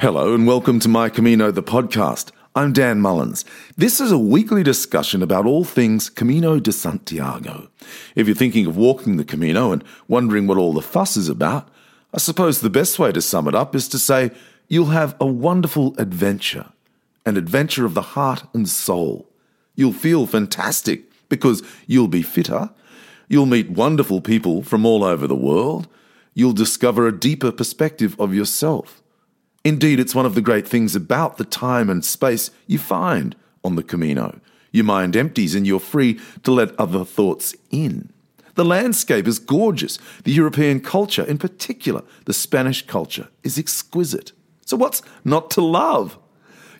Hello and welcome to My Camino, the podcast. I'm Dan Mullins. This is a weekly discussion about all things Camino de Santiago. If you're thinking of walking the Camino and wondering what all the fuss is about, I suppose the best way to sum it up is to say you'll have a wonderful adventure, an adventure of the heart and soul. You'll feel fantastic because you'll be fitter. You'll meet wonderful people from all over the world. You'll discover a deeper perspective of yourself. Indeed, it's one of the great things about the time and space you find on the Camino. Your mind empties and you're free to let other thoughts in. The landscape is gorgeous. The European culture, in particular, the Spanish culture, is exquisite. So, what's not to love?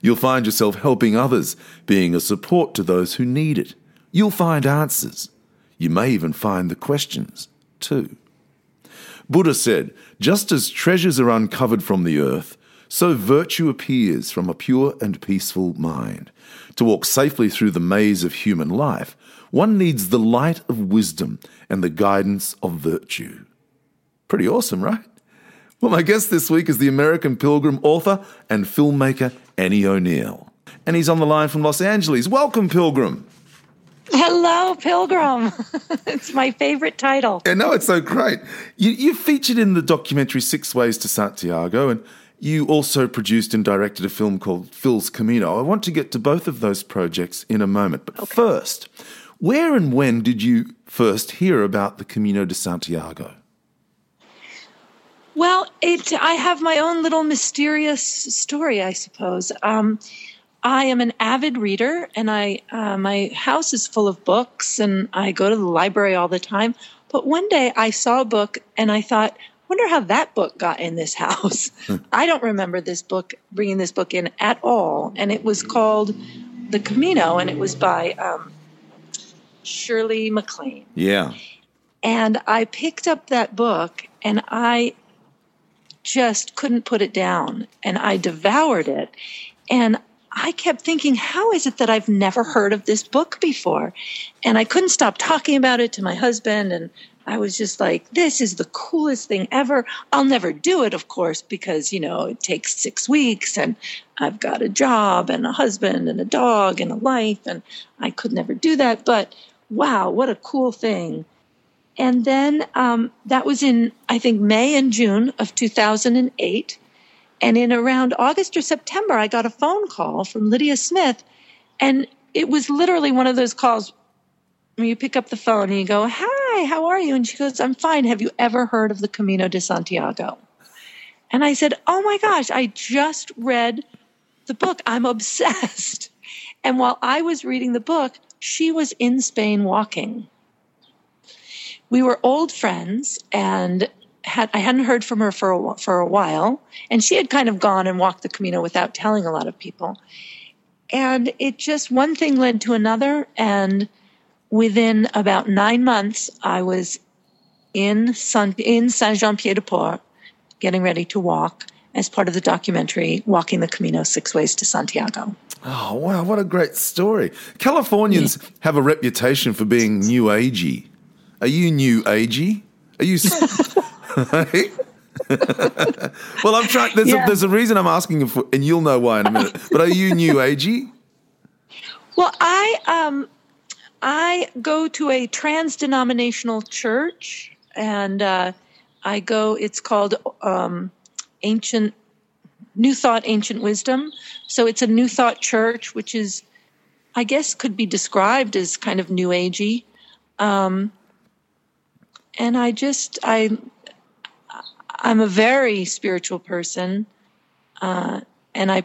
You'll find yourself helping others, being a support to those who need it. You'll find answers. You may even find the questions, too. Buddha said, just as treasures are uncovered from the earth, so virtue appears from a pure and peaceful mind. To walk safely through the maze of human life, one needs the light of wisdom and the guidance of virtue. Pretty awesome, right? Well, my guest this week is the American Pilgrim author and filmmaker Annie O'Neil. And he's on the line from Los Angeles. Welcome, Pilgrim. Hello, Pilgrim. it's my favorite title. I know, it's so great. You, you featured in the documentary Six Ways to Santiago, and you also produced and directed a film called Phil's Camino. I want to get to both of those projects in a moment. But okay. first, where and when did you first hear about the Camino de Santiago? Well, it, I have my own little mysterious story, I suppose. Um, I am an avid reader, and I uh, my house is full of books, and I go to the library all the time. But one day I saw a book, and I thought, wonder how that book got in this house. I don't remember this book, bringing this book in at all. And it was called The Camino, and it was by um, Shirley MacLaine. Yeah. And I picked up that book and I just couldn't put it down. And I devoured it. And I kept thinking, how is it that I've never heard of this book before? And I couldn't stop talking about it to my husband and I was just like, this is the coolest thing ever. I'll never do it, of course, because, you know, it takes six weeks and I've got a job and a husband and a dog and a life, and I could never do that. But wow, what a cool thing. And then um, that was in, I think, May and June of 2008. And in around August or September, I got a phone call from Lydia Smith. And it was literally one of those calls where you pick up the phone and you go, Hi, how are you? And she goes, I'm fine. Have you ever heard of the Camino de Santiago? And I said, Oh my gosh, I just read the book. I'm obsessed. And while I was reading the book, she was in Spain walking. We were old friends and had I hadn't heard from her for a, for a while, and she had kind of gone and walked the Camino without telling a lot of people. And it just one thing led to another, and within about nine months, I was in in Saint Jean Pied de Port, getting ready to walk as part of the documentary Walking the Camino Six Ways to Santiago. Oh, wow, what a great story. Californians yeah. have a reputation for being new agey. Are you new agey? Are you. well, I'm trying. There's, yeah. a, there's a reason I'm asking, for, and you'll know why in a minute. But are you new agey? Well, I um, I go to a trans denominational church, and uh, I go, it's called um, Ancient New Thought, Ancient Wisdom. So it's a New Thought church, which is, I guess, could be described as kind of New Agey. Um, and I just, I, I'm a very spiritual person, uh, and I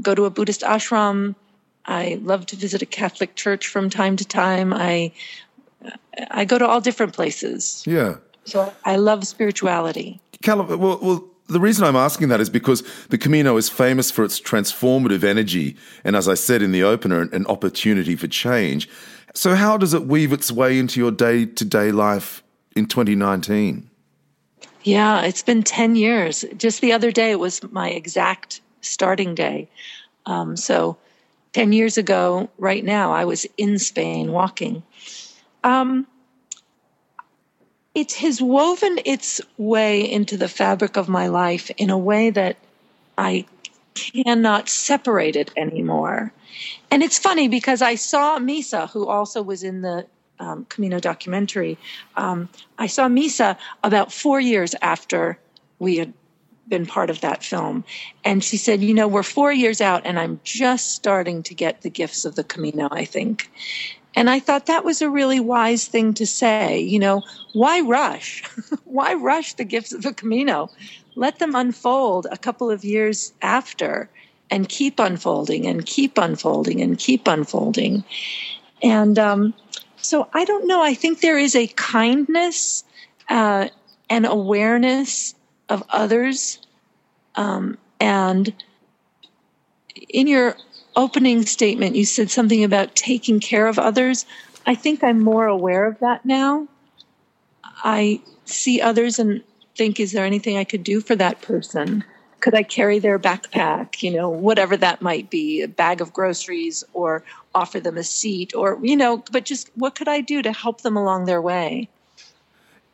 go to a Buddhist ashram I love to visit a Catholic church from time to time. I I go to all different places. Yeah. So I love spirituality. Cal- well, well, the reason I'm asking that is because the Camino is famous for its transformative energy, and as I said in the opener, an opportunity for change. So, how does it weave its way into your day to day life in 2019? Yeah, it's been 10 years. Just the other day, it was my exact starting day. Um, so 10 years ago, right now, I was in Spain walking. Um, it has woven its way into the fabric of my life in a way that I cannot separate it anymore. And it's funny because I saw Misa, who also was in the um, Camino documentary. Um, I saw Misa about four years after we had been part of that film. And she said, You know, we're four years out, and I'm just starting to get the gifts of the Camino, I think. And I thought that was a really wise thing to say. You know, why rush? why rush the gifts of the Camino? Let them unfold a couple of years after and keep unfolding and keep unfolding and keep unfolding. And um, so I don't know. I think there is a kindness uh, and awareness of others. Um, and in your opening statement, you said something about taking care of others. I think I'm more aware of that now. I see others and think, is there anything I could do for that person? Could I carry their backpack, you know, whatever that might be, a bag of groceries, or offer them a seat, or, you know, but just what could I do to help them along their way?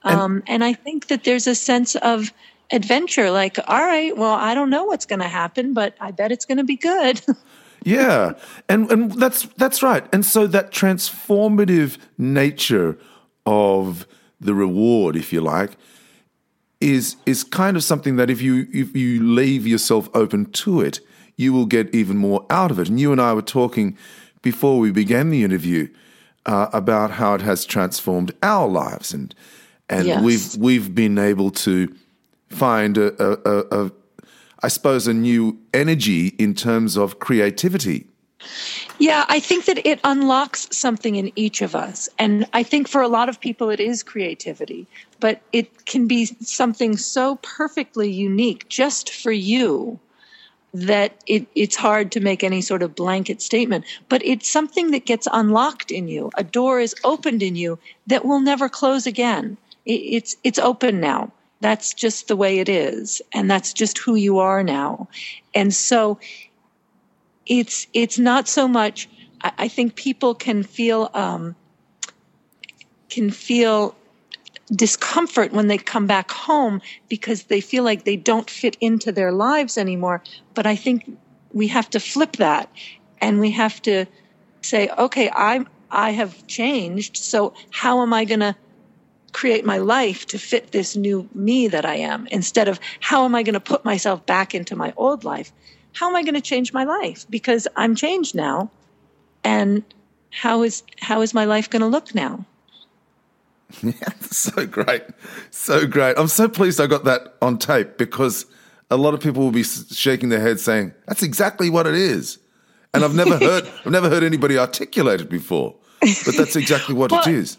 And, um, and I think that there's a sense of adventure like, all right, well, I don't know what's going to happen, but I bet it's going to be good. yeah, and and that's that's right. And so that transformative nature of the reward, if you like, is is kind of something that if you if you leave yourself open to it, you will get even more out of it. And you and I were talking before we began the interview uh, about how it has transformed our lives, and and yes. we've we've been able to find a, a, a, a I suppose, a new energy in terms of creativity. Yeah, I think that it unlocks something in each of us. And I think for a lot of people, it is creativity, but it can be something so perfectly unique just for you that it, it's hard to make any sort of blanket statement. But it's something that gets unlocked in you. A door is opened in you that will never close again. It, it's, it's open now. That's just the way it is. And that's just who you are now. And so it's, it's not so much, I, I think people can feel, um, can feel discomfort when they come back home because they feel like they don't fit into their lives anymore. But I think we have to flip that and we have to say, okay, I'm, I have changed. So how am I going to create my life to fit this new me that I am instead of how am I going to put myself back into my old life? How am I going to change my life? Because I'm changed now. And how is how is my life going to look now? Yeah, so great. So great. I'm so pleased I got that on tape because a lot of people will be shaking their heads saying, that's exactly what it is. And I've never heard I've never heard anybody articulate it before. But that's exactly what well, it is.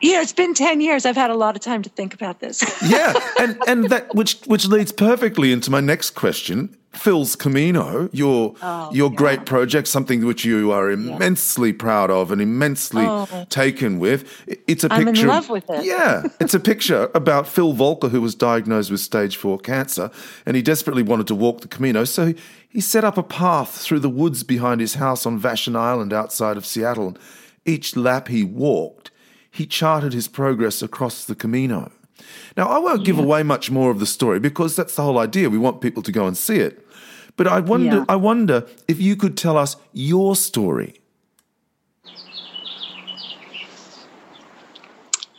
Yeah, it's been ten years. I've had a lot of time to think about this. yeah, and and that which which leads perfectly into my next question. Phil's Camino, your oh, your yeah. great project, something which you are immensely yeah. proud of and immensely oh. taken with. It's a picture. I'm in love with it. Yeah, it's a picture about Phil Volker, who was diagnosed with stage four cancer, and he desperately wanted to walk the Camino, so he set up a path through the woods behind his house on Vashon Island outside of Seattle. Each lap he walked he charted his progress across the Camino. Now, I won't give away much more of the story because that's the whole idea. We want people to go and see it. But I wonder, yeah. I wonder if you could tell us your story.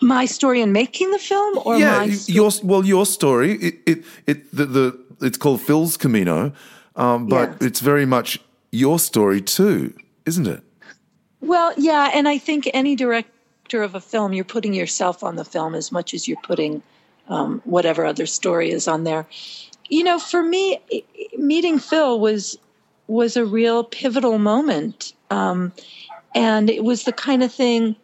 My story in making the film, or yeah, your well, your story. It, it, it the, the it's called Phil's Camino, um, but yes. it's very much your story too, isn't it? Well, yeah, and I think any direct director of a film, you're putting yourself on the film as much as you're putting um, whatever other story is on there. You know, for me, meeting Phil was was a real pivotal moment, um, and it was the kind of thing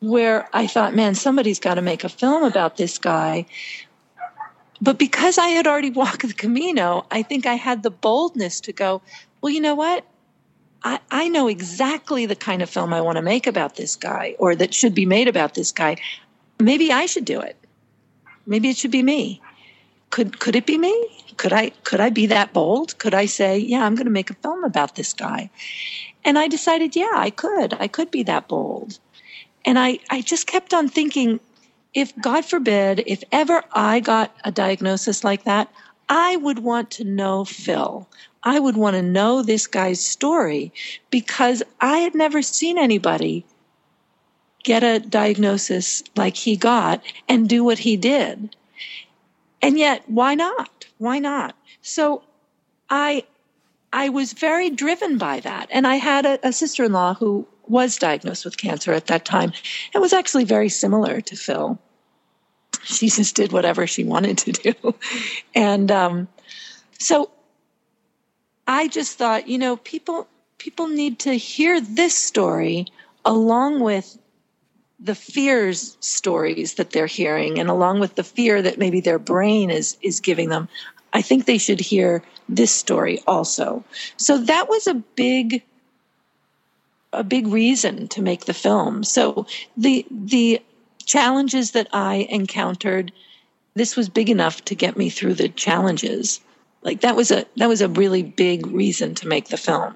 where I thought, man, somebody's got to make a film about this guy. But because I had already walked the Camino, I think I had the boldness to go, well, you know what? I, I know exactly the kind of film I want to make about this guy or that should be made about this guy. Maybe I should do it. maybe it should be me. Could could it be me? Could I could I be that bold? Could I say, yeah, I'm going to make a film about this guy? And I decided, yeah, I could. I could be that bold. And I I just kept on thinking if God forbid, if ever I got a diagnosis like that, I would want to know Phil. I would want to know this guy's story because I had never seen anybody get a diagnosis like he got and do what he did. And yet, why not? Why not? So I I was very driven by that. And I had a, a sister in law who was diagnosed with cancer at that time and was actually very similar to Phil. She just did whatever she wanted to do. And um, so I just thought, you know, people people need to hear this story along with the fears stories that they're hearing and along with the fear that maybe their brain is is giving them. I think they should hear this story also. So that was a big a big reason to make the film. So the the challenges that i encountered this was big enough to get me through the challenges like that was a that was a really big reason to make the film.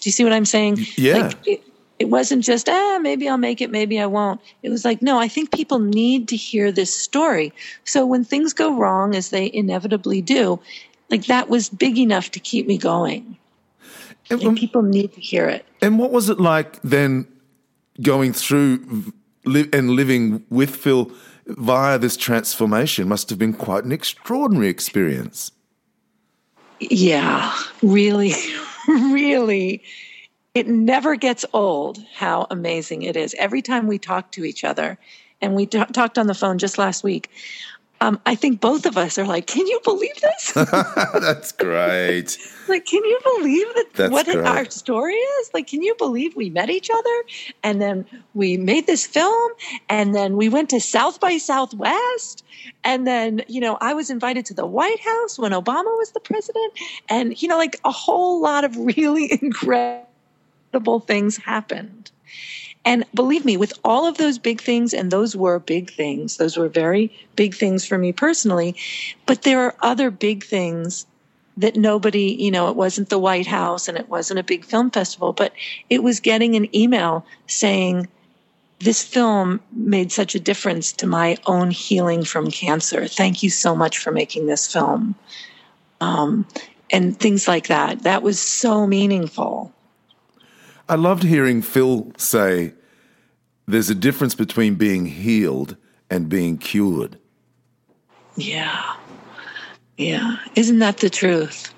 Do you see what i'm saying? Yeah. Like, it, it wasn't just ah maybe i'll make it maybe i won't. It was like no i think people need to hear this story. So when things go wrong as they inevitably do like that was big enough to keep me going. And, and people need to hear it. and what was it like then going through li- and living with phil via this transformation? Must have been quite an extraordinary experience yeah really really it never gets old how amazing it is. Every time we talk to each other, and we t- talked on the phone just last week, um, I think both of us are like, "Can you believe this?" That's great. like, can you believe that That's what great. our story is? Like, can you believe we met each other and then we made this film and then we went to South by Southwest and then you know I was invited to the White House when Obama was the president and you know like a whole lot of really incredible incredible things happened. And believe me, with all of those big things, and those were big things, those were very big things for me personally, but there are other big things that nobody, you know, it wasn't the White House and it wasn't a big film festival, but it was getting an email saying, this film made such a difference to my own healing from cancer. Thank you so much for making this film. Um, and things like that. That was so meaningful. I loved hearing Phil say there's a difference between being healed and being cured. Yeah. Yeah. Isn't that the truth?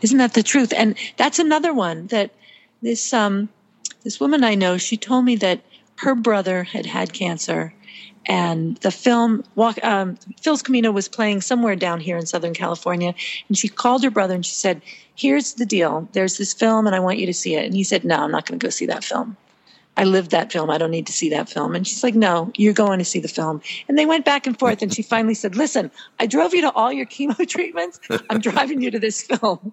Isn't that the truth? And that's another one that this um this woman I know, she told me that her brother had had cancer and the film walk um, phil's camino was playing somewhere down here in southern california and she called her brother and she said here's the deal. There's this film and i want you to see it. And he said no i'm not going to go see that film. I lived that film. I don't need to see that film. And she's like no you're going to see the film. And they went back and forth and she finally said listen i drove you to all your chemo treatments. I'm driving you to this film.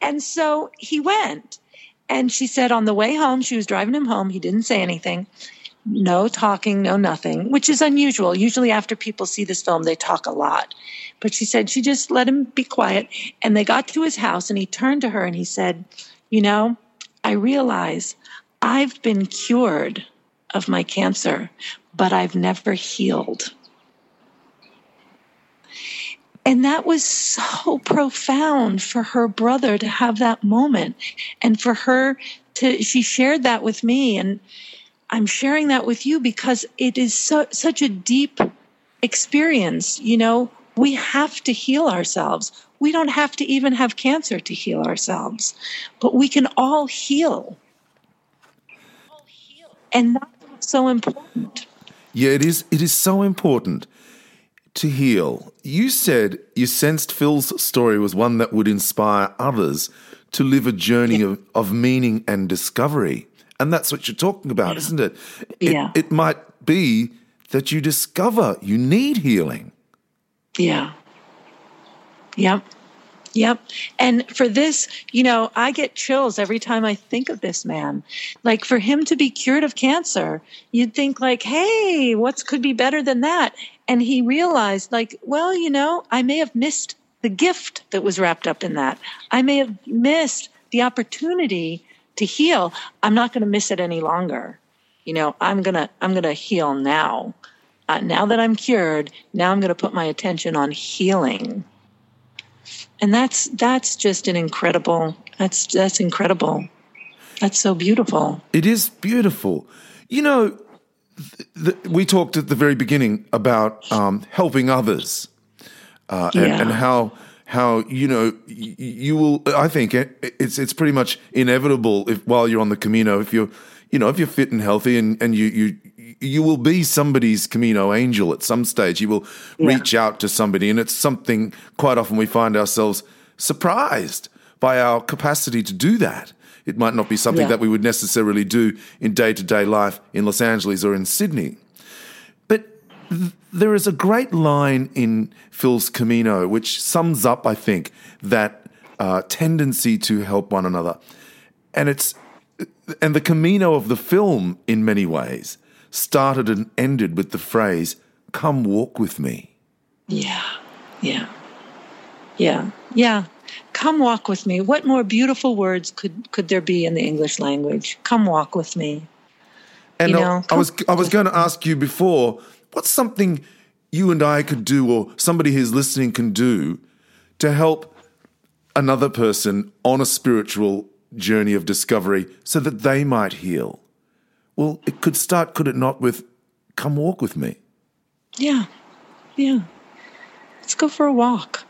And so he went. And she said on the way home she was driving him home. He didn't say anything no talking, no nothing, which is unusual. Usually, after people see this film, they talk a lot. But she said she just let him be quiet. And they got to his house, and he turned to her and he said, You know, I realize I've been cured of my cancer, but I've never healed. And that was so profound for her brother to have that moment and for her to, she shared that with me. And, I'm sharing that with you because it is so, such a deep experience. You know, we have to heal ourselves. We don't have to even have cancer to heal ourselves, but we can all heal. And that's so important. Yeah, it is. It is so important to heal. You said you sensed Phil's story was one that would inspire others to live a journey yeah. of, of meaning and discovery. And that's what you're talking about, yeah. isn't it? it? Yeah. It might be that you discover you need healing. Yeah. Yep. Yep. And for this, you know, I get chills every time I think of this man. Like for him to be cured of cancer, you'd think like, hey, what could be better than that? And he realized like, well, you know, I may have missed the gift that was wrapped up in that. I may have missed the opportunity to heal. I'm not going to miss it any longer. You know, I'm going to I'm going to heal now. Uh, now that I'm cured, now I'm going to put my attention on healing and that's that's just an incredible that's that's incredible that's so beautiful it is beautiful you know th- th- we talked at the very beginning about um, helping others uh, and, yeah. and, how how you know you will i think it's it's pretty much inevitable if while you're on the camino if you're you know if you're fit and healthy and and you you you will be somebody's Camino angel at some stage. You will yeah. reach out to somebody, and it's something quite often we find ourselves surprised by our capacity to do that. It might not be something yeah. that we would necessarily do in day to day life in Los Angeles or in Sydney. There is a great line in Phil's Camino which sums up, I think, that uh, tendency to help one another. And it's and the Camino of the film, in many ways, started and ended with the phrase, Come walk with me. Yeah, yeah, yeah, yeah. Come walk with me. What more beautiful words could, could there be in the English language? Come walk with me. And you know, I was I was going to ask you before, what's something you and I could do, or somebody who's listening can do, to help another person on a spiritual journey of discovery, so that they might heal? Well, it could start, could it not, with come walk with me? Yeah. Yeah. Let's go for a walk.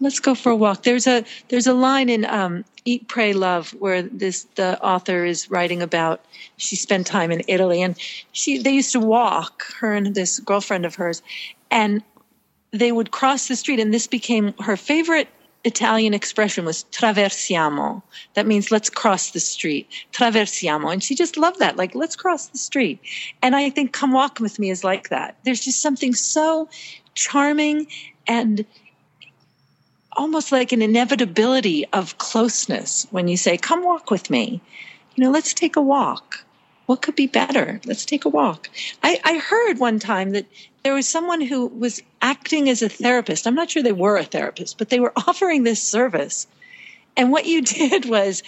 Let's go for a walk. There's a there's a line in um, Eat, Pray, Love where this the author is writing about she spent time in Italy and she they used to walk her and this girlfriend of hers and they would cross the street and this became her favorite Italian expression was traversiamo. That means let's cross the street. Traversiamo. And she just loved that. Like, let's cross the street. And I think Come Walk With Me is like that. There's just something so charming and almost like an inevitability of closeness when you say, Come walk with me. You know, let's take a walk. What could be better? Let's take a walk. I, I heard one time that there was someone who was acting as a therapist. I'm not sure they were a therapist, but they were offering this service. And what you did was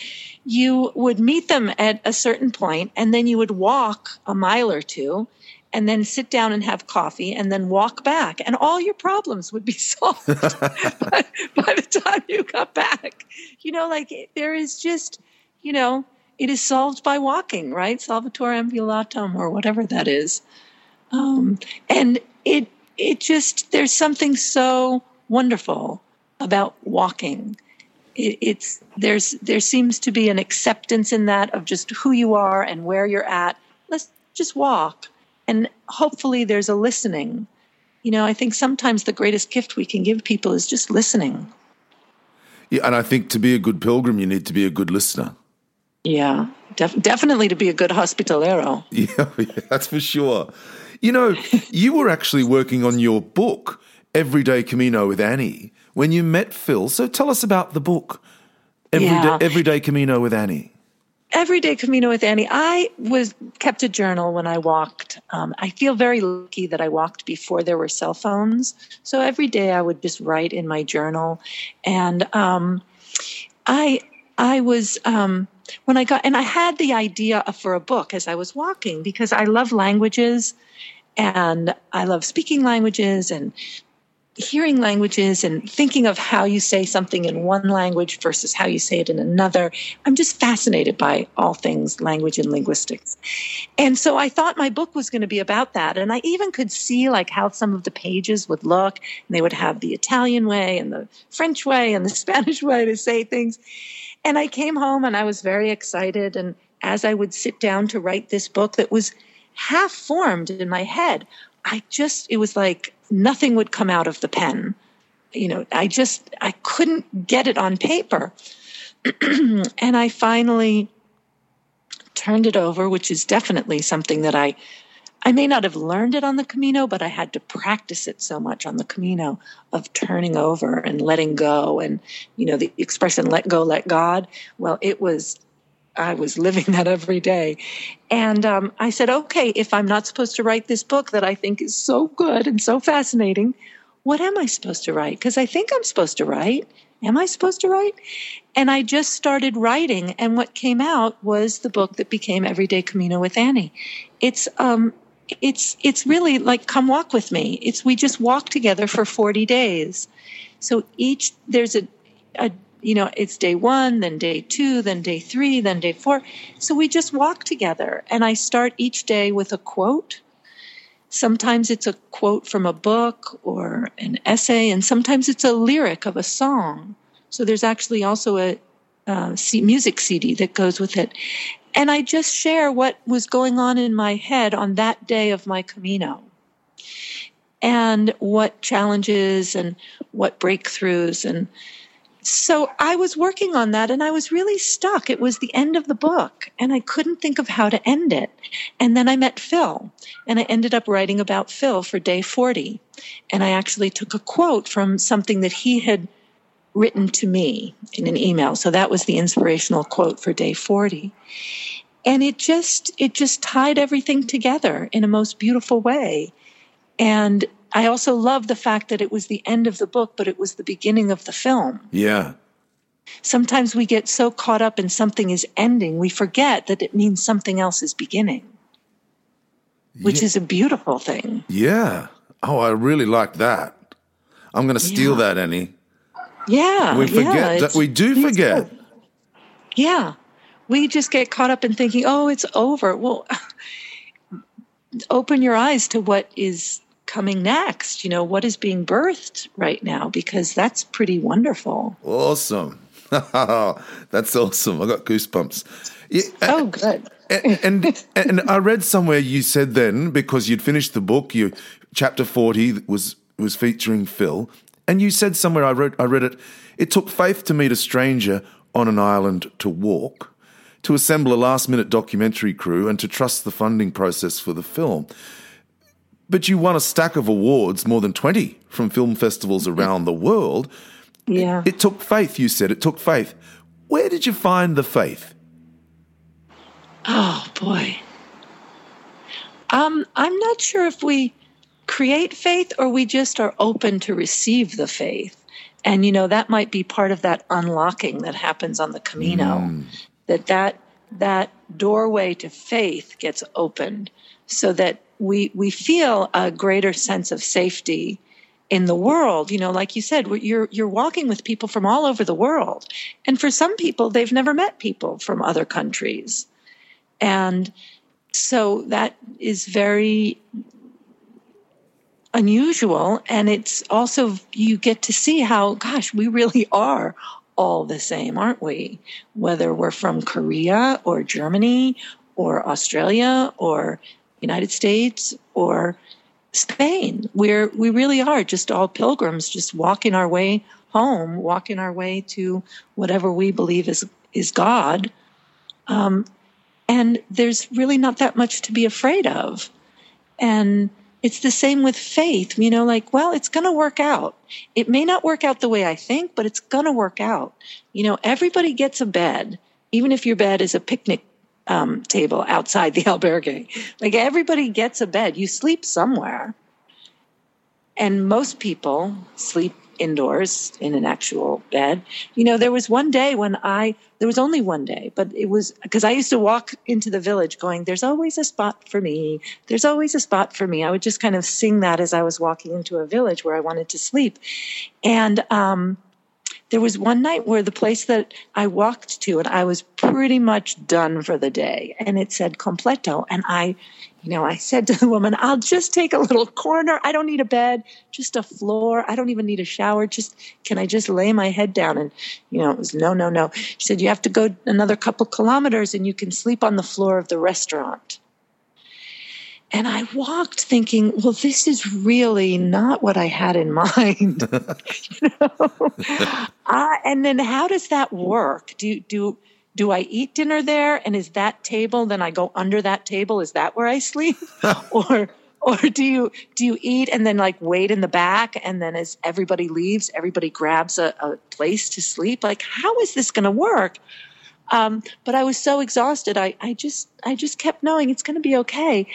you would meet them at a certain point and then you would walk a mile or two and then sit down and have coffee and then walk back and all your problems would be solved by, by the time you got back. You know, like there is just, you know, it is solved by walking, right? Solvitur ambulatum or whatever that is. Um, and it it just there's something so wonderful about walking. It, it's there's there seems to be an acceptance in that of just who you are and where you're at. Let's just walk, and hopefully there's a listening. You know, I think sometimes the greatest gift we can give people is just listening. Yeah, and I think to be a good pilgrim, you need to be a good listener. Yeah, def- definitely to be a good hospitalero. Yeah, yeah, that's for sure. You know, you were actually working on your book, Everyday Camino with Annie, when you met Phil. So tell us about the book, Everyday, yeah. Everyday Camino with Annie. Everyday Camino with Annie. I was kept a journal when I walked. Um, I feel very lucky that I walked before there were cell phones. So every day I would just write in my journal, and um, I I was um, when I got and I had the idea for a book as I was walking because I love languages and I love speaking languages and hearing languages and thinking of how you say something in one language versus how you say it in another. I'm just fascinated by all things language and linguistics. And so I thought my book was going to be about that. And I even could see like how some of the pages would look and they would have the Italian way and the French way and the Spanish way to say things. And I came home and I was very excited. And as I would sit down to write this book that was half formed in my head, I just, it was like nothing would come out of the pen. You know, I just, I couldn't get it on paper. and I finally turned it over, which is definitely something that I I may not have learned it on the Camino, but I had to practice it so much on the Camino of turning over and letting go. And, you know, the expression, let go, let God. Well, it was, I was living that every day. And um, I said, okay, if I'm not supposed to write this book that I think is so good and so fascinating, what am I supposed to write? Because I think I'm supposed to write. Am I supposed to write? And I just started writing, and what came out was the book that became Everyday Camino with Annie. It's um, it's it's really like come walk with me. It's we just walk together for 40 days. So each there's a, a you know it's day one, then day two, then day three, then day four. So we just walk together, and I start each day with a quote. Sometimes it's a quote from a book or an essay, and sometimes it's a lyric of a song. So there's actually also a uh, music CD that goes with it. And I just share what was going on in my head on that day of my Camino and what challenges and what breakthroughs. And so I was working on that and I was really stuck. It was the end of the book and I couldn't think of how to end it. And then I met Phil and I ended up writing about Phil for day 40. And I actually took a quote from something that he had written to me in an email. So that was the inspirational quote for day 40. And it just it just tied everything together in a most beautiful way. And I also love the fact that it was the end of the book, but it was the beginning of the film. Yeah. Sometimes we get so caught up in something is ending, we forget that it means something else is beginning, which yeah. is a beautiful thing. Yeah. Oh, I really like that. I'm going to steal yeah. that, Annie. Yeah. We forget yeah, that we do forget. Yeah. We just get caught up in thinking, oh, it's over. Well, open your eyes to what is coming next. You know, what is being birthed right now, because that's pretty wonderful. Awesome. that's awesome. I got goosebumps. Yeah, oh, good. and, and and I read somewhere you said then because you'd finished the book, you chapter forty was was featuring Phil, and you said somewhere, I read, I read it, it took faith to meet a stranger on an island to walk, to assemble a last minute documentary crew, and to trust the funding process for the film. But you won a stack of awards, more than 20, from film festivals around the world. Yeah. It, it took faith, you said. It took faith. Where did you find the faith? Oh, boy. Um, I'm not sure if we create faith or we just are open to receive the faith. And you know that might be part of that unlocking that happens on the Camino. Mm. That that that doorway to faith gets opened so that we we feel a greater sense of safety in the world you know like you said you're you're walking with people from all over the world and for some people they've never met people from other countries and so that is very unusual. And it's also, you get to see how, gosh, we really are all the same, aren't we? Whether we're from Korea or Germany or Australia or United States or Spain. We're, we really are just all pilgrims, just walking our way home, walking our way to whatever we believe is, is God. Um, and there's really not that much to be afraid of. And it's the same with faith, you know, like, well, it's going to work out. It may not work out the way I think, but it's going to work out. You know, everybody gets a bed, even if your bed is a picnic um, table outside the albergue. Like, everybody gets a bed. You sleep somewhere. And most people sleep indoors in an actual bed. You know, there was one day when I, there was only one day, but it was because I used to walk into the village going, there's always a spot for me. There's always a spot for me. I would just kind of sing that as I was walking into a village where I wanted to sleep. And, um, there was one night where the place that I walked to and I was pretty much done for the day and it said completo and I you know, I said to the woman, I'll just take a little corner. I don't need a bed, just a floor. I don't even need a shower. Just, can I just lay my head down? And, you know, it was no, no, no. She said, you have to go another couple kilometers and you can sleep on the floor of the restaurant. And I walked thinking, well, this is really not what I had in mind. you know? uh, and then how does that work? Do, do, do I eat dinner there? And is that table, then I go under that table? Is that where I sleep? or, or do you, do you eat and then like wait in the back? And then as everybody leaves, everybody grabs a, a place to sleep? Like, how is this going to work? Um, but I was so exhausted. I, I just, I just kept knowing it's going to be okay.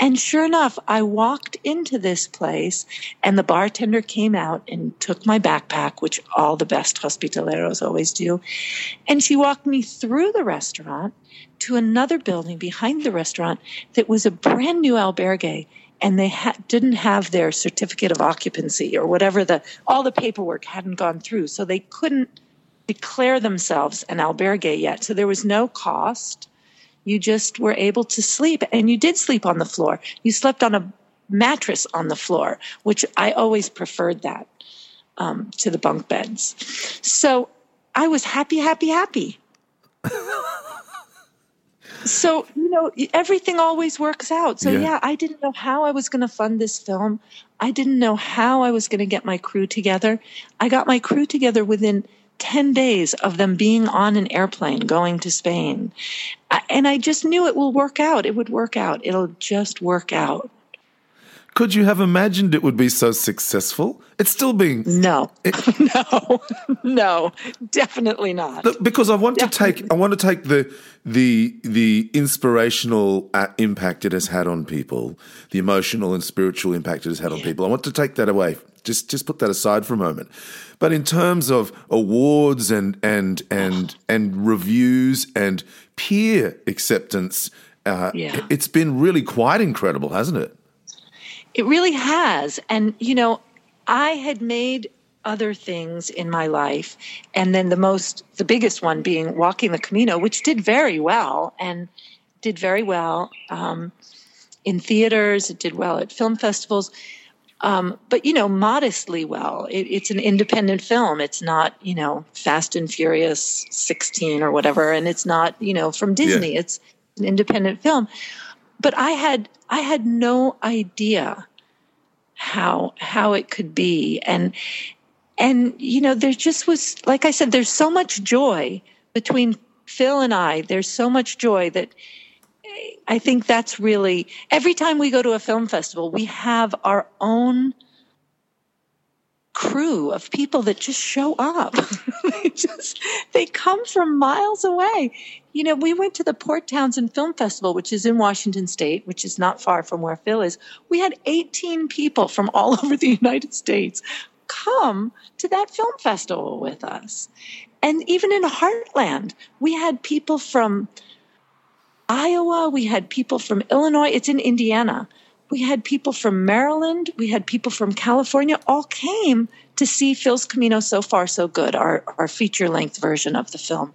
And sure enough, I walked into this place and the bartender came out and took my backpack, which all the best hospitaleros always do. And she walked me through the restaurant to another building behind the restaurant that was a brand new albergue and they ha- didn't have their certificate of occupancy or whatever the all the paperwork hadn't gone through. So they couldn't declare themselves an albergue yet. So there was no cost you just were able to sleep and you did sleep on the floor. You slept on a mattress on the floor, which I always preferred that um, to the bunk beds. So I was happy, happy, happy. so, you know, everything always works out. So, yeah, yeah I didn't know how I was going to fund this film. I didn't know how I was going to get my crew together. I got my crew together within 10 days of them being on an airplane going to Spain. And I just knew it will work out. It would work out. It'll just work out. Could you have imagined it would be so successful? It's still being no, it, no, no, definitely not. Because I want definitely. to take, I want to take the the the inspirational uh, impact it has had on people, the emotional and spiritual impact it has had yeah. on people. I want to take that away. Just just put that aside for a moment. But in terms of awards and and and and reviews and peer acceptance, uh, yeah. it's been really quite incredible, hasn't it? It really has. And you know, I had made other things in my life, and then the most, the biggest one being walking the Camino, which did very well and did very well um, in theaters. It did well at film festivals um, but you know, modestly well. It, it's an independent film. It's not you know Fast and Furious 16 or whatever, and it's not you know from Disney. Yeah. It's an independent film. But I had I had no idea how how it could be, and and you know there just was like I said, there's so much joy between Phil and I. There's so much joy that I think that's really every time we go to a film festival, we have our own crew of people that just show up. they just they come from miles away. You know, we went to the Port Townsend Film Festival, which is in Washington State, which is not far from where Phil is. We had 18 people from all over the United States come to that film festival with us. And even in Heartland, we had people from Iowa, we had people from Illinois, it's in Indiana. We had people from Maryland, we had people from California, all came to see Phil's Camino So Far So Good, our, our feature length version of the film.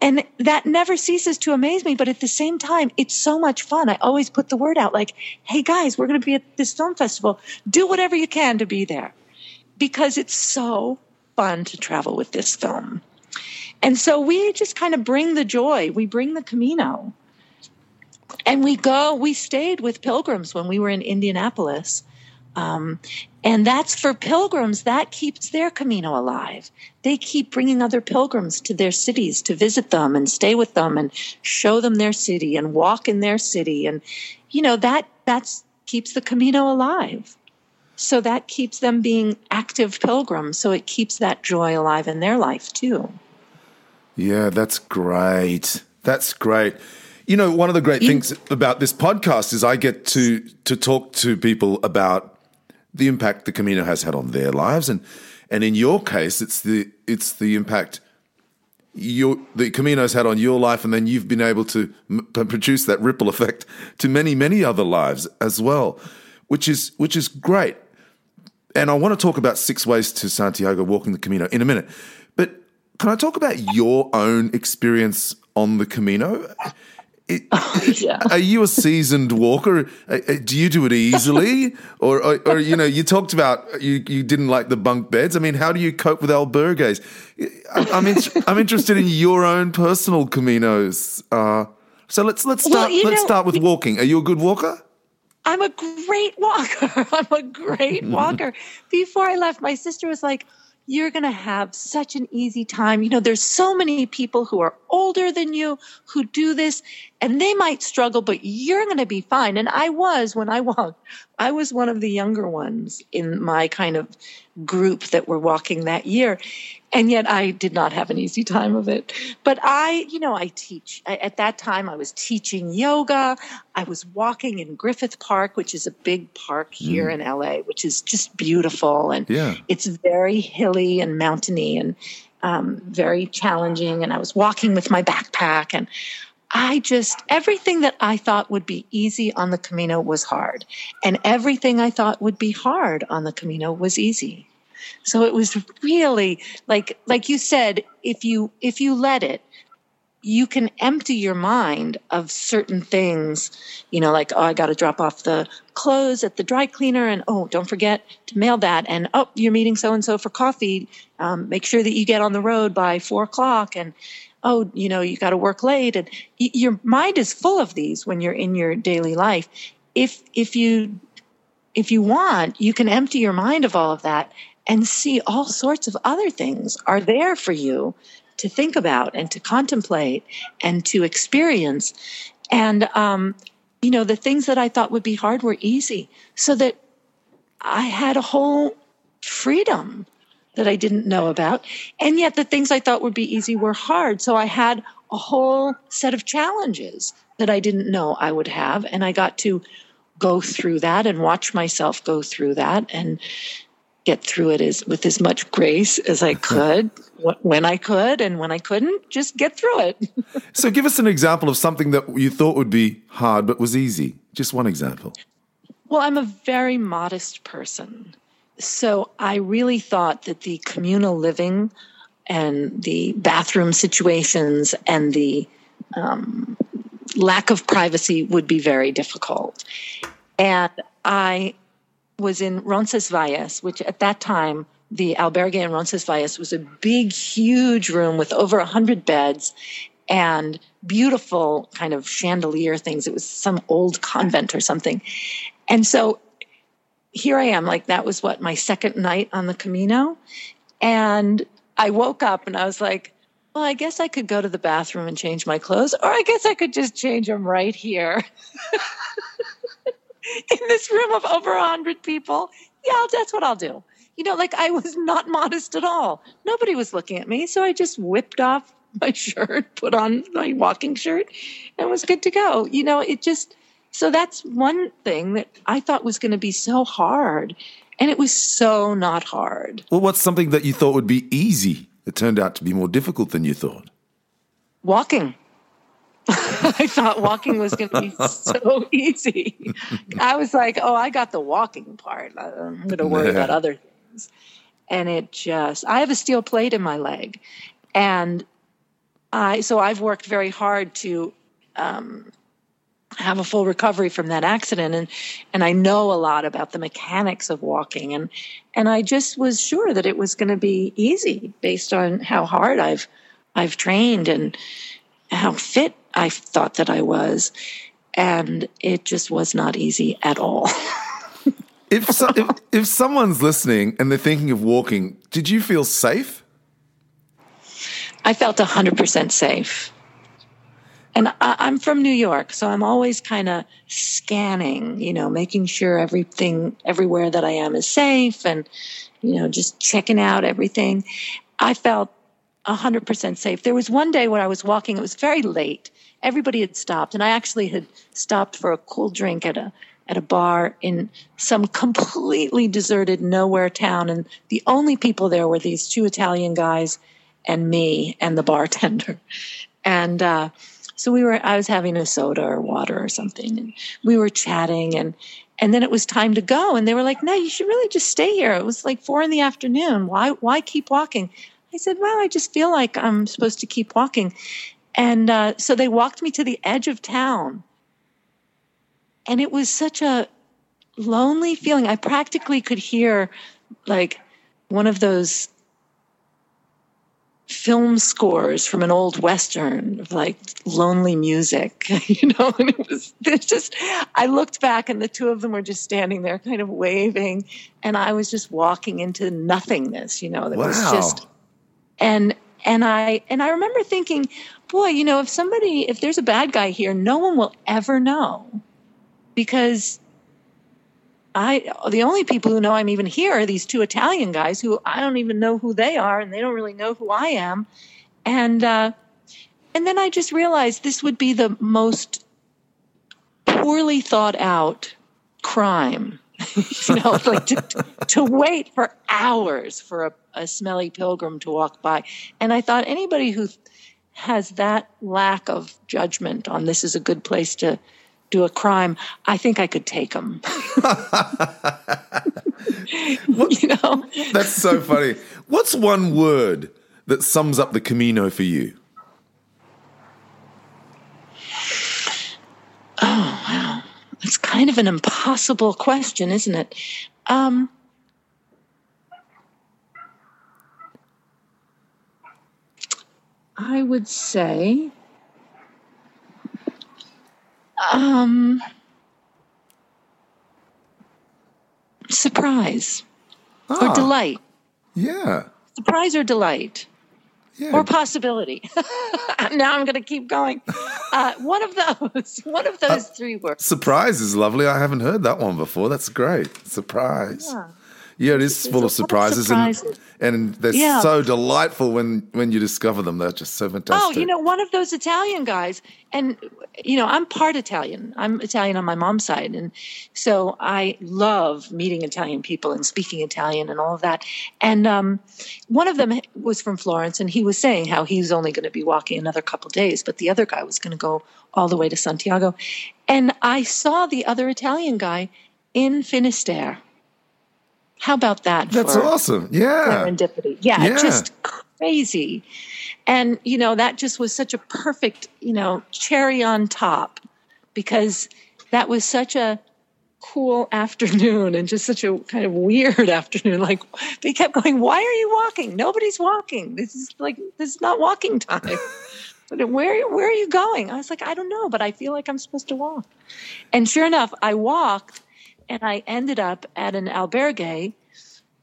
And that never ceases to amaze me. But at the same time, it's so much fun. I always put the word out like, hey guys, we're going to be at this film festival. Do whatever you can to be there because it's so fun to travel with this film. And so we just kind of bring the joy, we bring the Camino. And we go, we stayed with pilgrims when we were in Indianapolis. Um, and that's for pilgrims, that keeps their Camino alive. They keep bringing other pilgrims to their cities to visit them and stay with them and show them their city and walk in their city. And, you know, that that's keeps the Camino alive. So that keeps them being active pilgrims. So it keeps that joy alive in their life too. Yeah, that's great. That's great. You know, one of the great things about this podcast is I get to to talk to people about the impact the Camino has had on their lives, and and in your case, it's the it's the impact your the Camino's had on your life, and then you've been able to m- produce that ripple effect to many many other lives as well, which is which is great. And I want to talk about six ways to Santiago walking the Camino in a minute. Can I talk about your own experience on the Camino? It, yeah. Are you a seasoned walker? Uh, uh, do you do it easily, or, or, or, you know, you talked about you, you didn't like the bunk beds. I mean, how do you cope with albergues? I'm in, I'm interested in your own personal caminos. Uh, so let's let's start well, let's know, start with walking. Are you a good walker? I'm a great walker. I'm a great walker. Before I left, my sister was like, you're going to have such an easy time. You know, there's so many people who are older than you who do this and they might struggle, but you're going to be fine. And I was when I walked, I was one of the younger ones in my kind of group that were walking that year. And yet I did not have an easy time of it. But I, you know, I teach. I, at that time, I was teaching yoga. I was walking in Griffith Park, which is a big park here mm. in LA, which is just beautiful. And yeah. it's very hilly and mountainy and um, very challenging. And I was walking with my backpack and I just, everything that I thought would be easy on the Camino was hard. And everything I thought would be hard on the Camino was easy. So it was really like, like you said, if you, if you let it, you can empty your mind of certain things, you know, like, oh, I got to drop off the clothes at the dry cleaner and, oh, don't forget to mail that. And, oh, you're meeting so and so for coffee. Um, make sure that you get on the road by four o'clock. And, oh, you know, you got to work late, and y- your mind is full of these when you're in your daily life. If if you if you want, you can empty your mind of all of that and see all sorts of other things are there for you to think about and to contemplate and to experience. And um, you know, the things that I thought would be hard were easy, so that I had a whole freedom that I didn't know about. And yet the things I thought would be easy were hard. So I had a whole set of challenges that I didn't know I would have. And I got to go through that and watch myself go through that and get through it as with as much grace as I could when I could and when I couldn't just get through it. so give us an example of something that you thought would be hard but was easy. Just one example. Well, I'm a very modest person. So I really thought that the communal living and the bathroom situations and the um, lack of privacy would be very difficult. And I was in Roncesvalles, which at that time, the albergue in Roncesvalles was a big, huge room with over 100 beds and beautiful kind of chandelier things. It was some old convent or something. And so here I am, like that was what my second night on the Camino. And I woke up and I was like, well, I guess I could go to the bathroom and change my clothes, or I guess I could just change them right here in this room of over a hundred people. Yeah, that's what I'll do. You know, like I was not modest at all. Nobody was looking at me. So I just whipped off my shirt, put on my walking shirt, and was good to go. You know, it just, so that's one thing that I thought was going to be so hard. And it was so not hard. Well, what's something that you thought would be easy? It turned out to be more difficult than you thought. Walking. I thought walking was going to be so easy. I was like, oh, I got the walking part. I'm going to worry yeah. about other things. And it just, I have a steel plate in my leg. And I, so I've worked very hard to um, have a full recovery from that accident and and I know a lot about the mechanics of walking and and I just was sure that it was going to be easy based on how hard I've I've trained and how fit I thought that I was and it just was not easy at all. if, so, if if someone's listening and they're thinking of walking, did you feel safe? I felt 100% safe and I, am from New York, so I'm always kind of scanning, you know, making sure everything, everywhere that I am is safe and, you know, just checking out everything. I felt 100% safe. There was one day when I was walking, it was very late. Everybody had stopped, and I actually had stopped for a cool drink at a at a bar in some completely deserted nowhere town and the only people there were these two Italian guys and me and the bartender. And uh so we were, I was having a soda or water or something, and we were chatting, and and then it was time to go, and they were like, "No, you should really just stay here." It was like four in the afternoon. Why why keep walking? I said, "Well, I just feel like I'm supposed to keep walking," and uh, so they walked me to the edge of town, and it was such a lonely feeling. I practically could hear like one of those film scores from an old western of like lonely music, you know, and it was just I looked back and the two of them were just standing there kind of waving and I was just walking into nothingness, you know, that wow. was just and and I and I remember thinking, boy, you know, if somebody if there's a bad guy here, no one will ever know because I the only people who know I'm even here are these two Italian guys who I don't even know who they are, and they don't really know who I am. And uh, and then I just realized this would be the most poorly thought out crime. you know, like to, to wait for hours for a, a smelly pilgrim to walk by. And I thought anybody who has that lack of judgment on this is a good place to do a crime, I think I could take them. you know, that's so funny. What's one word that sums up the Camino for you? Oh it's kind of an impossible question, isn't it? Um, I would say um, surprise ah, or delight. Yeah. Surprise or delight. Yeah. Or possibility. now I'm going to keep going. Uh, one of those. One of those uh, three words. Surprise is lovely. I haven't heard that one before. That's great. Surprise. Yeah. Yeah, it is full of surprises, surprises, and and they're yeah. so delightful when when you discover them. They're just so fantastic. Oh, you know, one of those Italian guys, and you know, I'm part Italian. I'm Italian on my mom's side, and so I love meeting Italian people and speaking Italian and all of that. And um, one of them was from Florence, and he was saying how he was only going to be walking another couple days, but the other guy was going to go all the way to Santiago. And I saw the other Italian guy in Finisterre how about that? That's awesome. Yeah. Serendipity. Yeah, yeah. Just crazy. And, you know, that just was such a perfect, you know, cherry on top because that was such a cool afternoon and just such a kind of weird afternoon. Like they kept going, why are you walking? Nobody's walking. This is like, this is not walking time. But where, where are you going? I was like, I don't know, but I feel like I'm supposed to walk. And sure enough, I walked and I ended up at an albergue,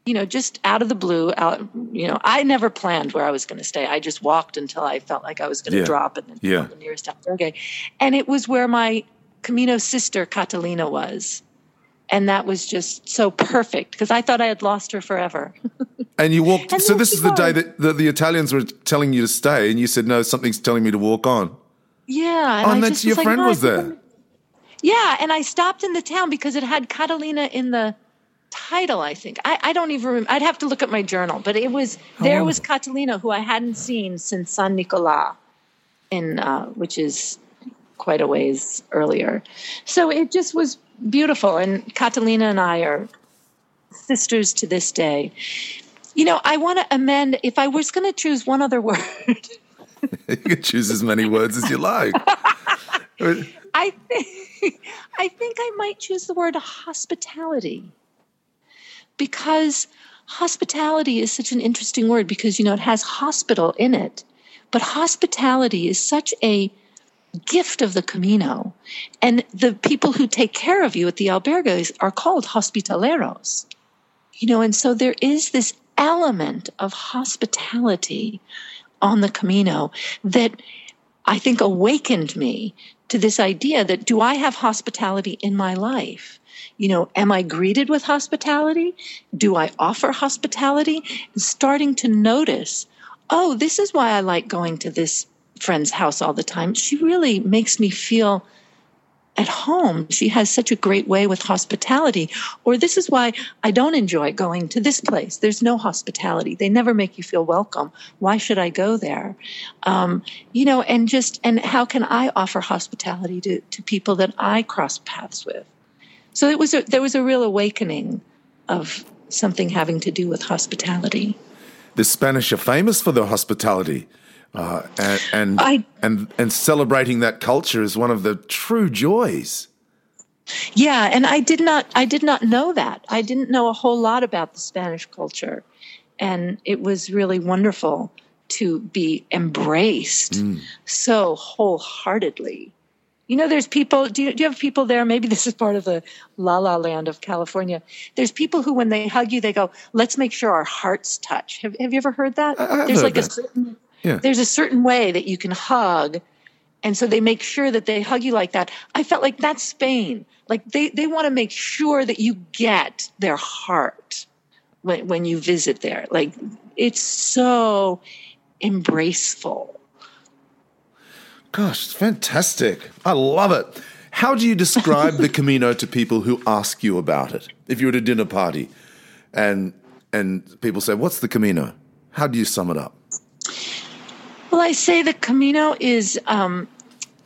you know, just out of the blue. Out, you know, I never planned where I was going to stay. I just walked until I felt like I was going to yeah. drop and then yeah. the nearest albergue, and it was where my Camino sister Catalina was. And that was just so perfect because I thought I had lost her forever. and you walked. and so this is the day that the, the, Italians were telling you to stay, and you said, "No, something's telling me to walk on." Yeah. And oh, and that's your friend like, was there. Yeah, and I stopped in the town because it had Catalina in the title. I think I, I don't even. Remember. I'd have to look at my journal, but it was there oh. was Catalina who I hadn't seen since San Nicola, in uh, which is quite a ways earlier. So it just was beautiful, and Catalina and I are sisters to this day. You know, I want to amend. If I was going to choose one other word, you can choose as many words as you like. I think I think I might choose the word hospitality because hospitality is such an interesting word because you know it has hospital in it, but hospitality is such a gift of the Camino, and the people who take care of you at the albergues are called hospitaleros. You know, and so there is this element of hospitality on the Camino that I think awakened me to this idea that do I have hospitality in my life? You know, am I greeted with hospitality? Do I offer hospitality? And starting to notice, oh, this is why I like going to this friend's house all the time. She really makes me feel at home. She has such a great way with hospitality. Or this is why I don't enjoy going to this place. There's no hospitality. They never make you feel welcome. Why should I go there? Um, you know, and just, and how can I offer hospitality to, to people that I cross paths with? So it was a, there was a real awakening of something having to do with hospitality. The Spanish are famous for their hospitality. Uh, and and, I, and and celebrating that culture is one of the true joys. Yeah, and I did not I did not know that. I didn't know a whole lot about the Spanish culture, and it was really wonderful to be embraced so wholeheartedly. You know, there's people, do you, do you have people there? Maybe this is part of the la la land of California. There's people who, when they hug you, they go, let's make sure our hearts touch. Have, have you ever heard that? I- there's like a certain, Yeah. there's a certain way that you can hug. And so they make sure that they hug you like that. I felt like that's Spain. Like they, they want to make sure that you get their heart when, when you visit there. Like it's so embraceful. Gosh, it's fantastic. I love it. How do you describe the Camino to people who ask you about it? If you're at a dinner party and and people say, "What's the Camino?" How do you sum it up? Well, I say the Camino is um,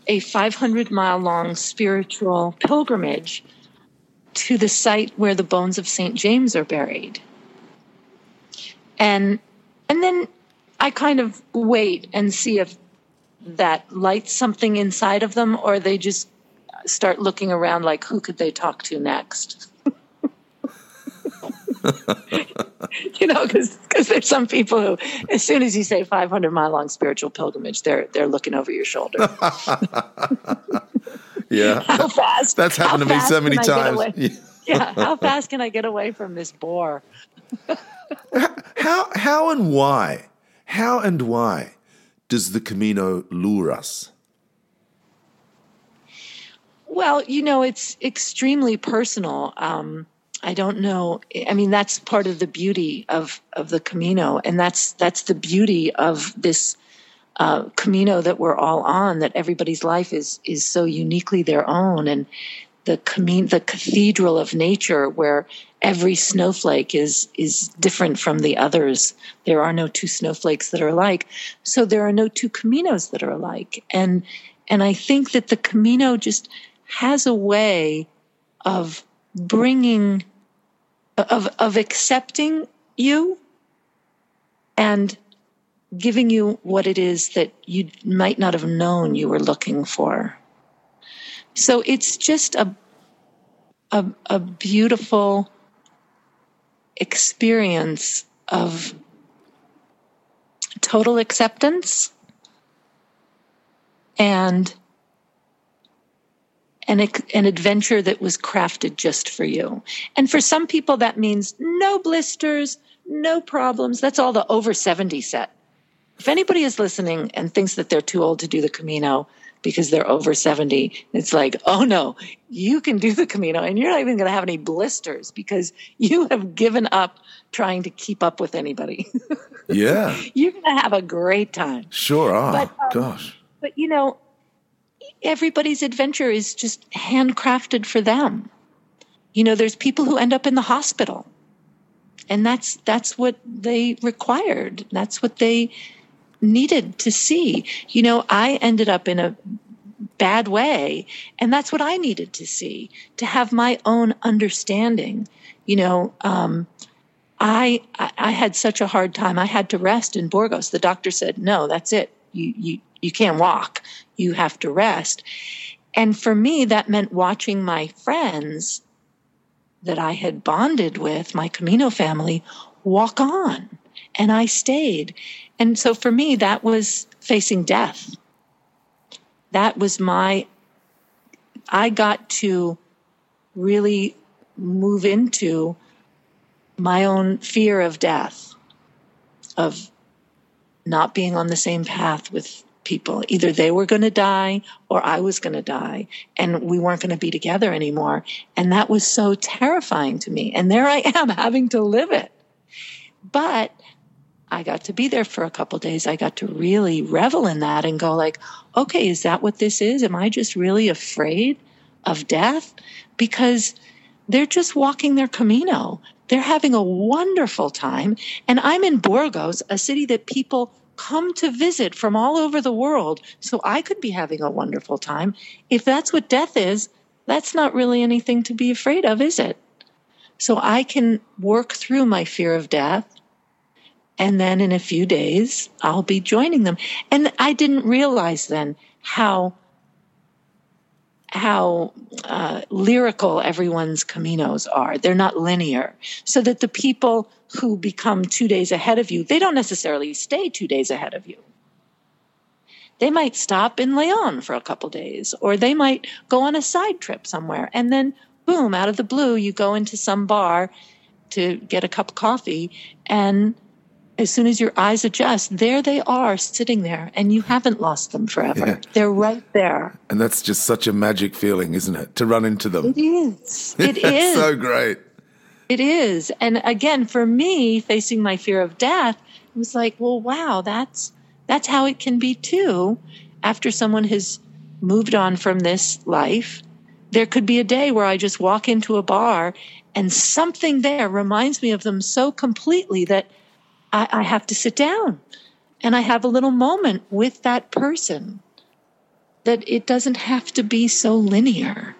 a 500 mile long spiritual pilgrimage to the site where the bones of St. James are buried. And and then I kind of wait and see if that lights something inside of them or they just start looking around like who could they talk to next. you know, because there's some people who, as soon as you say 500 mile long spiritual pilgrimage, they're they're looking over your shoulder. Yeah, How fast? that's happened to me so many can I get times. Yeah. Yeah, how fast can I get away from this bore? How how and why? How and why does the Camino lure us? Well, you know, it's extremely personal. Um, I don't know. I mean, that's part of the beauty of of the Camino, and that's that's the beauty of this uh, Camino that we're all on. That everybody's life is is so uniquely their own, and the Camino, the cathedral of nature, where every snowflake is is different from the others. There are no two snowflakes that are alike, so there are no two Caminos that are alike, and and I think that the Camino just has a way of bringing of of accepting you and giving you what it is that you might not have known you were looking for. So it's just a a, a beautiful experience of total acceptance and an, an adventure that was crafted just for you. And for some people, that means no blisters, no problems. That's all the over 70 set. If anybody is listening and thinks that they're too old to do the Camino because they're over 70, it's like, oh no, you can do the Camino and you're not even going to have any blisters because you have given up trying to keep up with anybody. Yeah, you're going to have a great time. sure are. But, um, Gosh, But you know, everybody's adventure is just handcrafted for them. You know, there's people who end up in the hospital. And that's that's what they required. That's what they needed to see. You know, I ended up in a bad way, and that's what I needed to see to have my own understanding. You know, um, I I had such a hard time. I had to rest in Burgos. The doctor said, "No, that's it. You you you can't walk. You have to rest." And for me, that meant watching my friends that I had bonded with, my Camino family, walk on. And I stayed. And so for me, that was facing death. That was my, I got to really move into my own fear of death, of not being on the same path with people. Either they were going to die or I was going to die, and we weren't going to be together anymore. And that was so terrifying to me. And there I am having to live it. But I got to be there for a couple days. I got to really revel in that and go like, okay, is that what this is? Am I just really afraid of death? Because they're just walking their Camino. They're having a wonderful time. And I'm in Burgos, a city that people come to visit from all over the world. So I could be having a wonderful time. If that's what death is, that's not really anything to be afraid of, is it? So I can work through my fear of death. And then in a few days, I'll be joining them. And I didn't realize then how how uh, lyrical everyone's caminos are. They're not linear. So that the people who become two days ahead of you, they don't necessarily stay two days ahead of you. They might stop in Leon for a couple days, or they might go on a side trip somewhere. And then, boom, out of the blue, you go into some bar to get a cup of coffee. And as soon as your eyes adjust, there they are sitting there, and you haven't lost them forever. Yeah. They're right there. And that's just such a magic feeling, isn't it? To run into them. It is. It is. so great. It is. And again, for me, facing my fear of death, it was like, well, wow, that's that's how it can be too. After someone has moved on from this life, there could be a day where I just walk into a bar and something there reminds me of them so completely that I, I have to sit down and I have a little moment with that person. That it doesn't have to be so linear.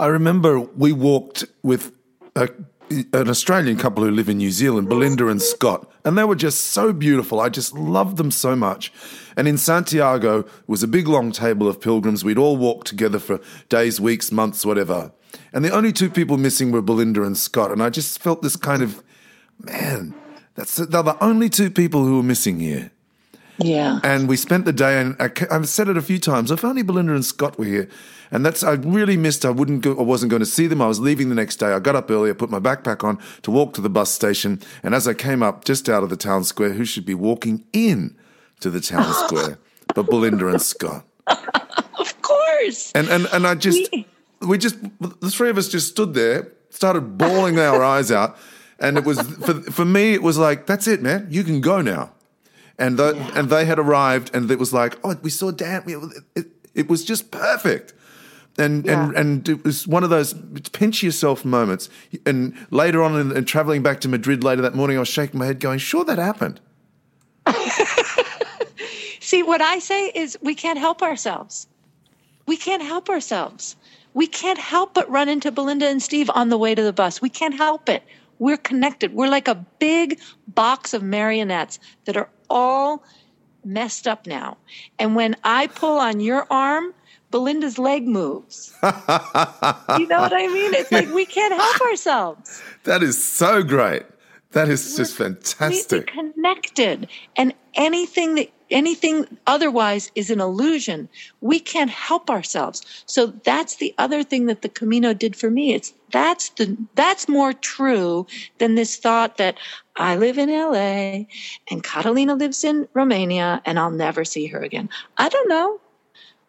I remember we walked with a, an Australian couple who live in New Zealand, Belinda and Scott, and they were just so beautiful. I just loved them so much. And in Santiago was a big long table of pilgrims. We'd all walked together for days, weeks, months, whatever. And the only two people missing were Belinda and Scott. And I just felt this kind of, man, that's they're the only two people who are missing here. Yeah. And we spent the day, and I, have said it a few times. If only Belinda and Scott were here, and that's I really missed. I wouldn't go. I wasn't going to see them. I was leaving the next day. I got up early. I put my backpack on to walk to the bus station. And as I came up just out of the town square, who should be walking in to the town square but Belinda and Scott? of course. And and and I just we, we just the three of us just stood there, started bawling our eyes out. And it was for for me, it was like, that's it, man. You can go now and the, yeah. and they had arrived, and it was like, oh, we saw Dan. It, it, it was just perfect. And, yeah. and and it was one of those pinch yourself moments. And later on, in, in traveling back to Madrid later that morning, I was shaking my head, going, "Sure, that happened." See, what I say is, we can't help ourselves. We can't help ourselves. We can't help but run into Belinda and Steve on the way to the bus. We can't help it. We're connected. We're like a big box of marionettes that are all messed up now. And when I pull on your arm, Belinda's leg moves. you know what I mean? It's like we can't help ourselves. That is so great. That is We're just fantastic. Connected, and anything that anything otherwise is an illusion. We can't help ourselves. So that's the other thing that the Camino did for me. It's that's the that's more true than this thought that I live in LA and Catalina lives in Romania and I'll never see her again. I don't know.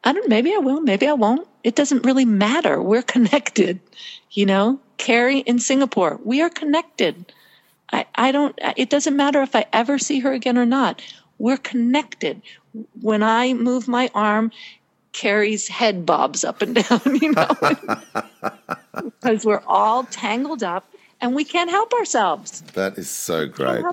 I don't maybe I will, maybe I won't. It doesn't really matter. We're connected. You know, Carrie in Singapore, we are connected. I, I don't it doesn't matter if I ever see her again or not we're connected. When I move my arm, Carrie's head bobs up and down, you know, because we're all tangled up and we can't help ourselves. That is so great.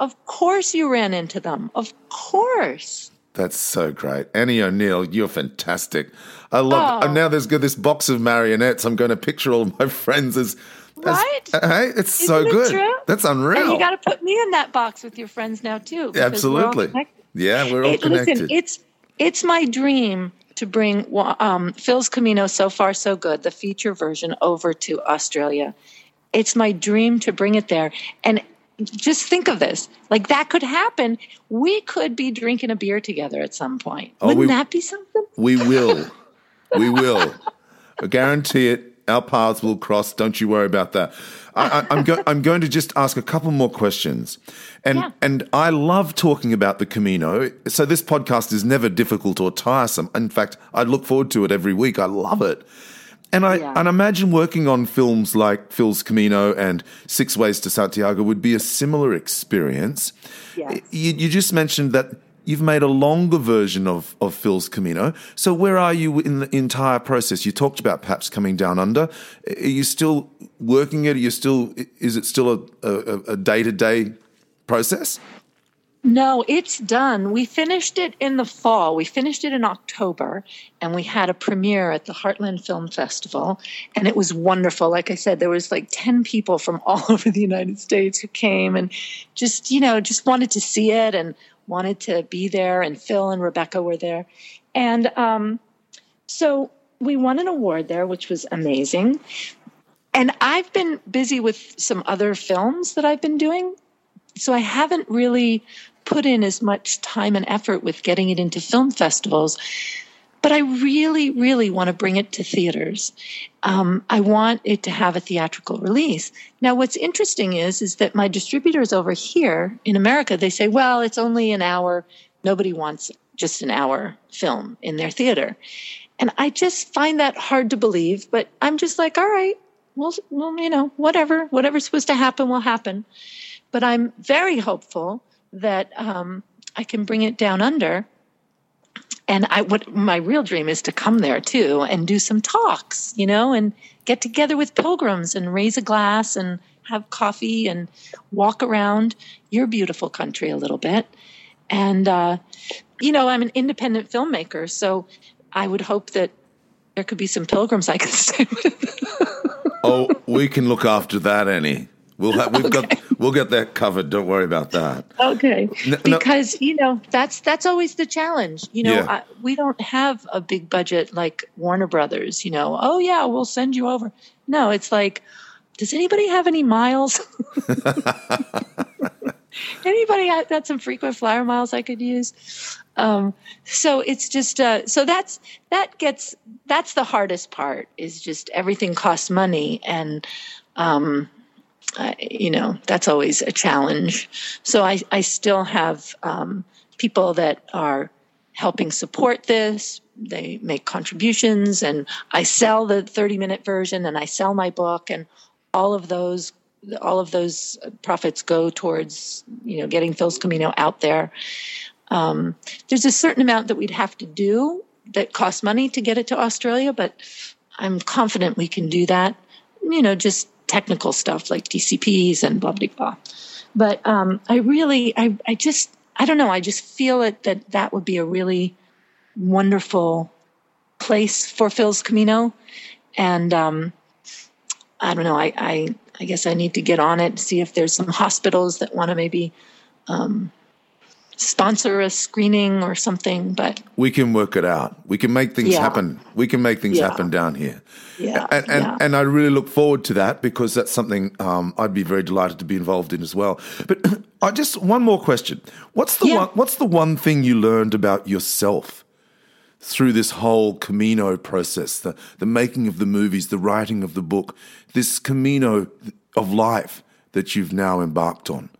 Of course, you ran into them. Of course. That's so great. Annie O'Neil, you're fantastic. I love oh. now there's this box of marionettes. I'm going to picture all of my friends as Right? hey, it's Isn't so good. True? That's unreal. And you got to put me in that box with your friends now too. Absolutely. We're yeah, we're all it, connected. Listen, it's it's my dream to bring um, Phil's Camino so far so good, the feature version, over to Australia. It's my dream to bring it there, and just think of this like that could happen we could be drinking a beer together at some point oh, wouldn't we, that be something we will we will i guarantee it our paths will cross. Don't you worry about that. I, am go- I'm going to just ask a couple more questions, and yeah. and I love talking about the Camino. So this podcast is never difficult or tiresome. In fact, I look forward to it every week. I love it. And I yeah. and imagine working on films like Phil's Camino and Six Ways to Santiago would be a similar experience. Yes. You, you just mentioned that You've made a longer version of, of Phil's Camino. So where are you in the entire process? You talked about perhaps coming down under. Are you still working it? Are you still, is it still a day to day process? No, it's done. We finished it in the fall. We finished it in October and we had a premiere at the Heartland Film Festival and it was wonderful. Like I said, there was like 10 people from all over the United States who came and just, you know, just wanted to see it and wanted to be there, and Phil and Rebecca were there. And um, so we won an award there, which was amazing. And I've been busy with some other films that I've been doing. So I haven't really put in as much time and effort with getting it into film festivals. But I really, really want to bring it to theaters. Um, I want it to have a theatrical release. Now, what's interesting is, is that my distributors over here in America, they say, well, it's only an hour. Nobody wants just an hour film in their theater. And I just find that hard to believe, but I'm just like, all right, well, well, you know, whatever, whatever's supposed to happen will happen. But I'm very hopeful that um, I can bring it down under. And I, what my real dream is to come there too and do some talks, you know, and get together with pilgrims and raise a glass and have coffee and walk around your beautiful country a little bit. And, uh, you know, I'm an independent filmmaker, so I would hope that there could be some pilgrims I could stay with. oh, we can look after that, Annie. We'll have, we've okay. got we'll get that covered. Don't worry about that. Okay, no, because you know that's that's always the challenge. You know, yeah. I, we don't have a big budget like Warner Brothers. You know, oh yeah, we'll send you over. No, it's like, does anybody have any miles? anybody got some frequent flyer miles I could use? Um, so it's just uh, so that's that gets that's the hardest part is just everything costs money and um, you know that's always a challenge. So I I still have um, people that are helping support this. They make contributions, and I sell the thirty minute version, and I sell my book, and all of those all of those profits go towards you know getting Phil's Camino out there. Um, there's a certain amount that we'd have to do that costs money to get it to Australia, but I'm confident we can do that. You know, just technical stuff like DCPs and blah blah blah. But um, I really, I, I just, I don't know. I just feel it that that would be a really wonderful place for Phil's Camino, and um, I don't know. I, I, I guess I need to get on it, and see if there's some hospitals that want to maybe um, sponsor a screening or something, but we can work it out. We can make things yeah. happen. We can make things yeah. happen down here. Yeah, and and, yeah. and I really look forward to that because that's something um, I'd be very delighted to be involved in as well. But I just one more question: What's the one? What's the one thing you learned about yourself? Through this whole Camino process, the, the making of the movies, the writing of the book, this Camino of life that you've now embarked on?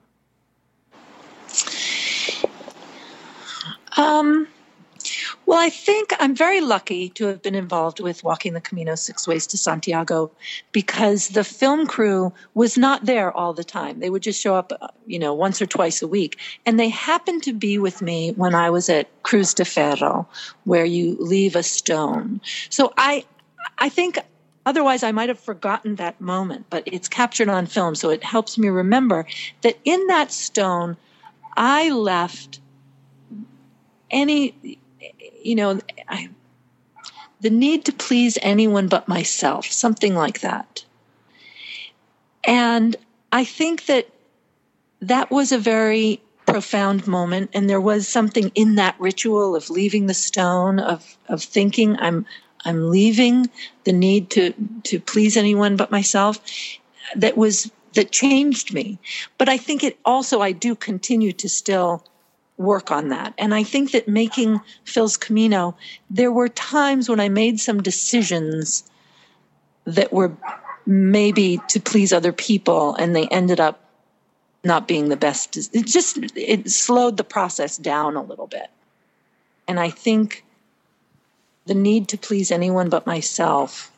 Um, well, I think I'm very lucky to have been involved with Walking the Camino Six Ways to Santiago because the film crew was not there all the time. They would just show up, you know, once or twice a week. And they happened to be with me when I was at Cruz de Ferro, where you leave a stone. So I, I think otherwise I might have forgotten that moment, but it's captured on film. So it helps me remember that in that stone, I left any, you know, I, the need to please anyone but myself, something like that. And I think that that was a very profound moment and there was something in that ritual of leaving the stone of of thinking i'm i'm leaving the need to to please anyone but myself that was that changed me but i think it also i do continue to still work on that. And I think that making Phil's Camino, there were times when I made some decisions that were maybe to please other people and they ended up not being the best. It just, it slowed the process down a little bit. And I think the need to please anyone but myself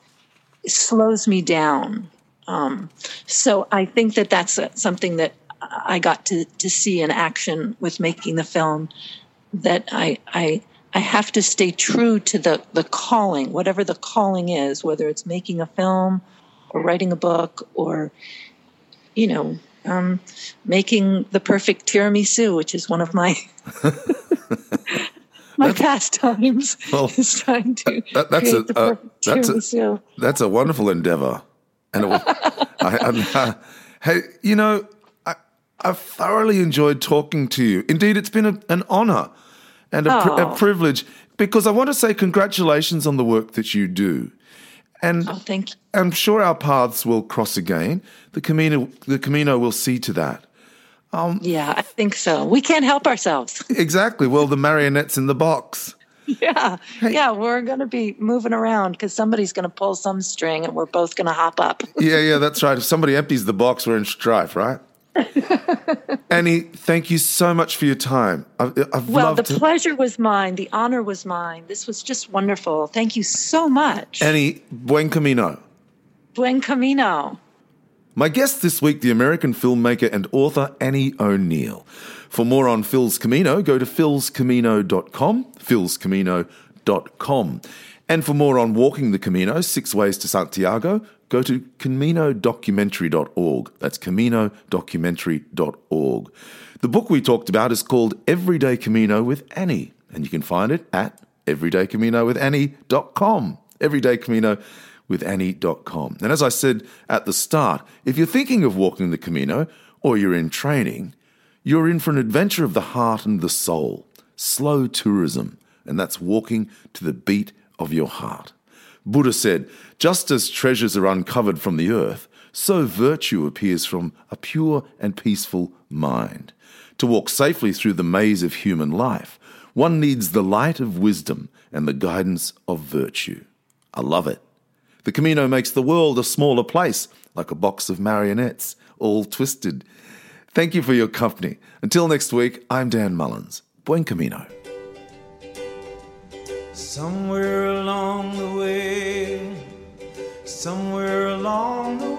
slows me down. Um, so I think that that's something that I got to, to see in action with making the film that I, I, I have to stay true to the, the calling, whatever the calling is, whether it's making a film or writing a book or, you know, um, making the perfect tiramisu, which is one of my my pastimes. Well, is trying to that, that's create a, the uh, that's tiramisu. A, that's a wonderful endeavor, and it, I, I, uh, hey, you know, I've thoroughly enjoyed talking to you. Indeed, it's been a, an honor. and a, pri- a Oh. privilege because I want to say congratulations on the work that you do. And Oh, thank you. I'm sure our paths will cross again. The Camino, the Camino will see to that. Um, yeah, I think so. We can't help ourselves. Exactly. Well, the marionette's in the box. yeah. Yeah, we're going to be moving around because somebody's going to pull some string and we're both going to hop up. Yeah, yeah, that's right. If somebody empties the box, we're in strife, right? Annie, thank you so much for your time. I've, I've Well, the to. pleasure was mine. The honor was mine. This was just wonderful. Thank you so much. Annie, buen camino. Buen camino. My guest this week, the American filmmaker and author Annie O'Neil. For more on Phil's Camino, go to philscamino.com, philscamino.com. And for more on walking the Camino, six ways to Santiago, go to caminodocumentary.org. That's caminodocumentary.org. The book we talked about is called Everyday Camino with Annie, and you can find it at everydaycaminowithannie.com. Everydaycaminowithannie.com. And as I said at the start, if you're thinking of walking the Camino or you're in training, you're in for an adventure of the heart and the soul, slow tourism, and that's walking to the beat of your heart. Buddha said, just as treasures are uncovered from the earth, so virtue appears from a pure and peaceful mind. To walk safely through the maze of human life, one needs the light of wisdom and the guidance of virtue. I love it. The Camino makes the world a smaller place, like a box of marionettes, all twisted. Thank you for your company. Until next week, I'm Dan Mullins. Buen Camino. Somewhere along the way, somewhere along